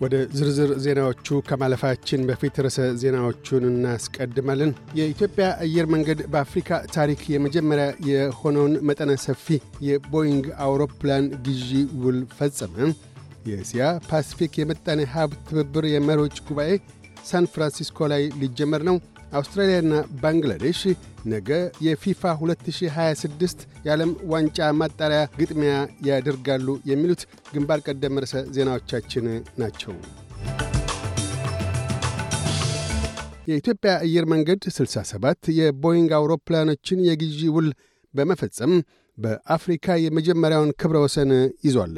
ወደ ዝርዝር ዜናዎቹ ከማለፋችን በፊት ርዕሰ ዜናዎቹን እናስቀድማለን። የኢትዮጵያ አየር መንገድ በአፍሪካ ታሪክ የመጀመሪያ የሆነውን መጠነ ሰፊ የቦይንግ አውሮፕላን ግዢ ውል ፈጸመ። የእስያ ፓሲፊክ የምጣኔ ሀብት ትብብር የመሪዎች ጉባኤ ሳን ፍራንሲስኮ ላይ ሊጀመር ነው። አውስትራሊያና ባንግላዴሽ ነገ የፊፋ 2026 የዓለም ዋንጫ ማጣሪያ ግጥሚያ ያደርጋሉ። የሚሉት ግንባር ቀደም ርዕሰ ዜናዎቻችን ናቸው። የኢትዮጵያ አየር መንገድ 67 የቦይንግ አውሮፕላኖችን የግዢ ውል በመፈጸም በአፍሪካ የመጀመሪያውን ክብረ ወሰን ይዟል።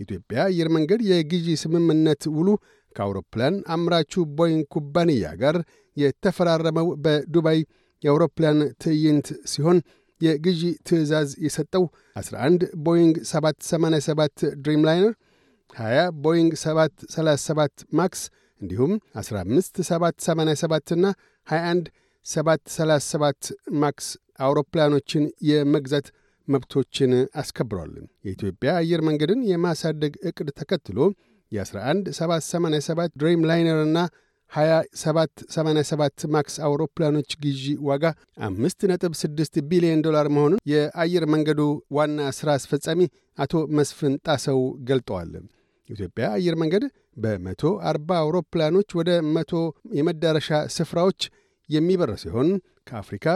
የኢትዮጵያ አየር መንገድ የግዢ ስምምነት ውሉ ከአውሮፕላን አምራቹ ቦይንግ ኩባንያ ጋር የተፈራረመው በዱባይ የአውሮፕላን ትዕይንት ሲሆን የግዢ ትዕዛዝ የሰጠው 11 ቦይንግ 787 ድሪምላይነር፣ 20 ቦይንግ 737 ማክስ እንዲሁም 15 787 እና 21 737 ማክስ አውሮፕላኖችን የመግዛት መብቶችን አስከብሯል። የኢትዮጵያ አየር መንገድን የማሳደግ ዕቅድ ተከትሎ የ11 787 ድሪም ላይነር እና 2787 ማክስ አውሮፕላኖች ግዢ ዋጋ 5.6 ቢሊዮን ዶላር መሆኑን የአየር መንገዱ ዋና ሥራ አስፈጻሚ አቶ መስፍን ጣሰው ገልጠዋል። የኢትዮጵያ አየር መንገድ በመቶ 40 አውሮፕላኖች ወደ መቶ የመዳረሻ ስፍራዎች የሚበር ሲሆን ከአፍሪካ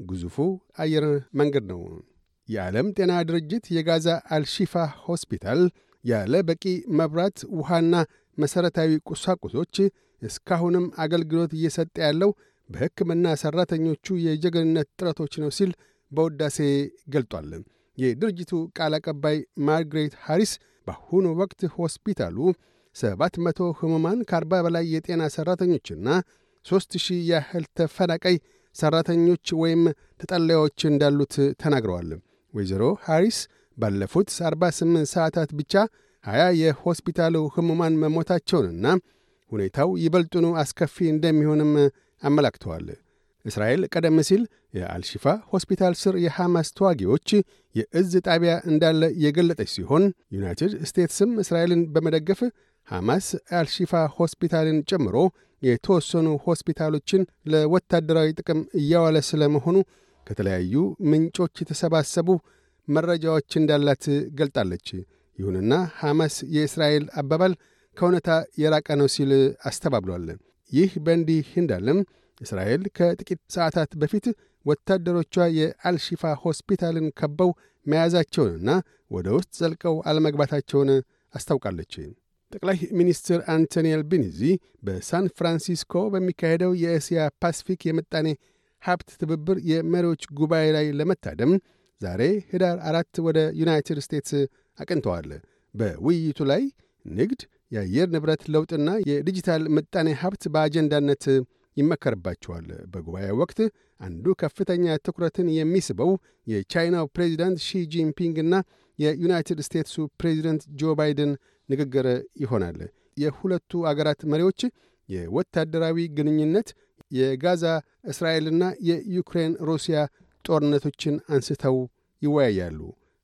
ግዙፉ አየር መንገድ ነው። የዓለም ጤና ድርጅት የጋዛ አልሺፋ ሆስፒታል ያለ በቂ መብራት፣ ውሃና መሠረታዊ ቁሳቁሶች እስካሁንም አገልግሎት እየሰጠ ያለው በሕክምና ሠራተኞቹ የጀግንነት ጥረቶች ነው ሲል በውዳሴ ገልጧል። የድርጅቱ ቃል አቀባይ ማርግሬት ሃሪስ በአሁኑ ወቅት ሆስፒታሉ ሰባት መቶ ሕሙማን ከአርባ በላይ የጤና ሠራተኞችና ሦስት ሺህ ያህል ተፈናቃይ ሠራተኞች ወይም ተጠላዮች እንዳሉት ተናግረዋል። ወይዘሮ ሃሪስ ባለፉት 48 ሰዓታት ብቻ 20 የሆስፒታሉ ሕሙማን መሞታቸውንና ሁኔታው ይበልጡኑ አስከፊ እንደሚሆንም አመላክተዋል። እስራኤል ቀደም ሲል የአልሺፋ ሆስፒታል ስር የሐማስ ተዋጊዎች የእዝ ጣቢያ እንዳለ የገለጠች ሲሆን ዩናይትድ ስቴትስም እስራኤልን በመደገፍ ሐማስ አልሺፋ ሆስፒታልን ጨምሮ የተወሰኑ ሆስፒታሎችን ለወታደራዊ ጥቅም እያዋለ ስለመሆኑ ከተለያዩ ምንጮች የተሰባሰቡ መረጃዎች እንዳላት ገልጣለች። ይሁንና ሐማስ የእስራኤል አባባል ከእውነታ የራቀ ነው ሲል አስተባብሏል። ይህ በእንዲህ እንዳለም እስራኤል ከጥቂት ሰዓታት በፊት ወታደሮቿ የአልሺፋ ሆስፒታልን ከበው መያዛቸውንና ወደ ውስጥ ዘልቀው አለመግባታቸውን አስታውቃለች። ጠቅላይ ሚኒስትር አንቶኒ አልቤኒዚ በሳን ፍራንሲስኮ በሚካሄደው የእስያ ፓሲፊክ የምጣኔ ሀብት ትብብር የመሪዎች ጉባኤ ላይ ለመታደም ዛሬ ህዳር አራት ወደ ዩናይትድ ስቴትስ አቅንተዋል። በውይይቱ ላይ ንግድ፣ የአየር ንብረት ለውጥና የዲጂታል ምጣኔ ሀብት በአጀንዳነት ይመከርባቸዋል። በጉባኤው ወቅት አንዱ ከፍተኛ ትኩረትን የሚስበው የቻይናው ፕሬዚዳንት ሺ ጂንፒንግና የዩናይትድ ስቴትሱ ፕሬዚደንት ጆ ባይደን ንግግር ይሆናል። የሁለቱ አገራት መሪዎች የወታደራዊ ግንኙነት፣ የጋዛ እስራኤልና የዩክሬን ሩሲያ ጦርነቶችን አንስተው ይወያያሉ።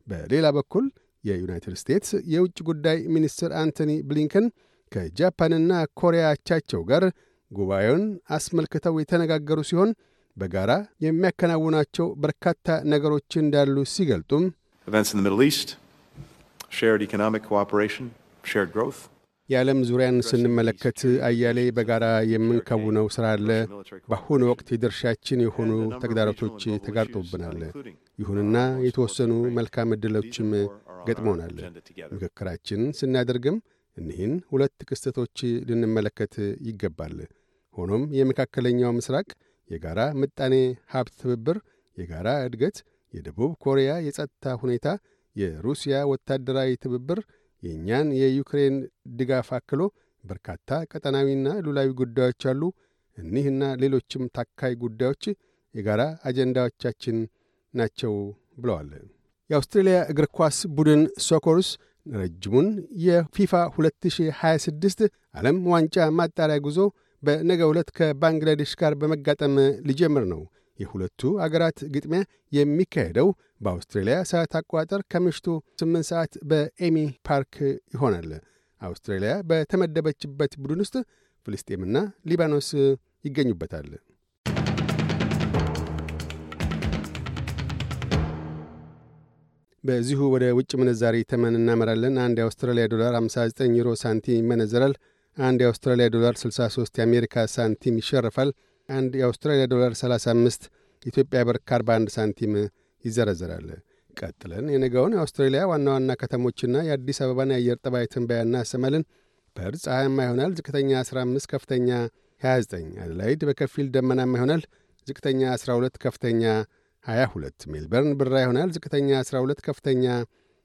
በሌላ በኩል የዩናይትድ ስቴትስ የውጭ ጉዳይ ሚኒስትር አንቶኒ ብሊንከን ከጃፓንና ኮሪያ አቻቸው ጋር ጉባኤውን አስመልክተው የተነጋገሩ ሲሆን በጋራ የሚያከናውናቸው በርካታ ነገሮች እንዳሉ ሲገልጡም የዓለም ዙሪያን ስንመለከት አያሌ በጋራ የምንከውነው ሥራ አለ። በአሁኑ ወቅት የድርሻችን የሆኑ ተግዳሮቶች ተጋርጦብናል። ይሁንና የተወሰኑ መልካም ዕድሎችም ገጥሞናል። ምክክራችን ስናደርግም እኒህን ሁለት ክስተቶች ልንመለከት ይገባል። ሆኖም የመካከለኛው ምስራቅ የጋራ ምጣኔ ሀብት ትብብር፣ የጋራ እድገት፣ የደቡብ ኮሪያ የጸጥታ ሁኔታ፣ የሩሲያ ወታደራዊ ትብብር የእኛን የዩክሬን ድጋፍ አክሎ በርካታ ቀጠናዊና ሉላዊ ጉዳዮች አሉ። እኒህና ሌሎችም ታካይ ጉዳዮች የጋራ አጀንዳዎቻችን ናቸው ብለዋል። የአውስትሬልያ እግር ኳስ ቡድን ሶከሩስ ረጅሙን የፊፋ 2026 ዓለም ዋንጫ ማጣሪያ ጉዞ በነገ ዕለት ከባንግላዴሽ ጋር በመጋጠም ሊጀምር ነው። የሁለቱ አገራት ግጥሚያ የሚካሄደው በአውስትሬልያ ሰዓት አቆጣጠር ከምሽቱ 8 ሰዓት በኤሚ ፓርክ ይሆናል። አውስትራሊያ በተመደበችበት ቡድን ውስጥ ፍልስጤምና ሊባኖስ ይገኙበታል። በዚሁ ወደ ውጭ ምንዛሪ ተመን እናመራለን። አንድ የአውስትራሊያ ዶላር 59 ዩሮ ሳንቲም ይመነዘራል። አንድ የአውስትራሊያ ዶላር 63 የአሜሪካ ሳንቲም ይሸርፋል። አንድ የአውስትራሊያ ዶላር 35 ኢትዮጵያ ብር ከ41 ሳንቲም ይዘረዘራል። ቀጥለን የነገውን የአውስትራሊያ ዋና ዋና ከተሞችና የአዲስ አበባን የአየር ጠባይ ትንበያ እናሰማለን። ፐርዝ ፀሐያማ ይሆናል። ዝቅተኛ 15፣ ከፍተኛ 29። አደላይድ በከፊል ደመናማ ይሆናል። ዝቅተኛ 12፣ ከፍተኛ 22። ሜልበርን ብራ ይሆናል። ዝቅተኛ 12፣ ከፍተኛ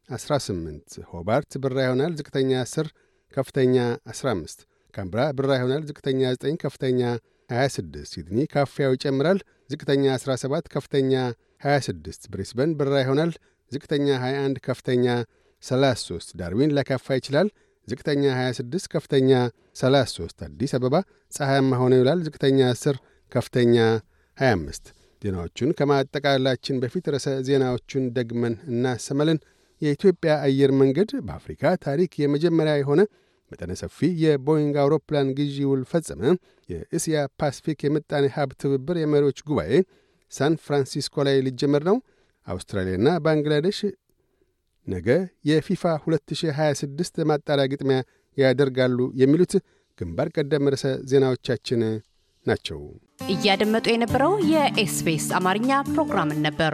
18። ሆባርት ብራ ይሆናል። ዝቅተኛ 10፣ ከፍተኛ 15። ካምብራ ብራ ይሆናል። ዝቅተኛ 9፣ ከፍተኛ 26። ሲድኒ ካፊያው ይጨምራል። ዝቅተኛ 17፣ ከፍተኛ 26። ብሪስበን ብራ ይሆናል። ዝቅተኛ 21፣ ከፍተኛ 33። ዳርዊን ሊያካፋ ይችላል። ዝቅተኛ 26፣ ከፍተኛ 33። አዲስ አበባ ፀሐያማ ሆኖ ይውላል። ዝቅተኛ 10፣ ከፍተኛ 25። ዜናዎቹን ከማጠቃላችን በፊት ርዕሰ ዜናዎቹን ደግመን እናሰማለን። የኢትዮጵያ አየር መንገድ በአፍሪካ ታሪክ የመጀመሪያ የሆነ መጠነ ሰፊ የቦይንግ አውሮፕላን ግዢ ውል ፈጸመ። የእስያ ፓሲፊክ የምጣኔ ሀብት ትብብር የመሪዎች ጉባኤ ሳን ፍራንሲስኮ ላይ ሊጀመር ነው። አውስትራሊያና ባንግላዴሽ ነገ የፊፋ 2026 ማጣሪያ ግጥሚያ ያደርጋሉ። የሚሉት ግንባር ቀደም ርዕሰ ዜናዎቻችን ናቸው። እያደመጡ የነበረው የኤስቢኤስ አማርኛ ፕሮግራምን ነበር።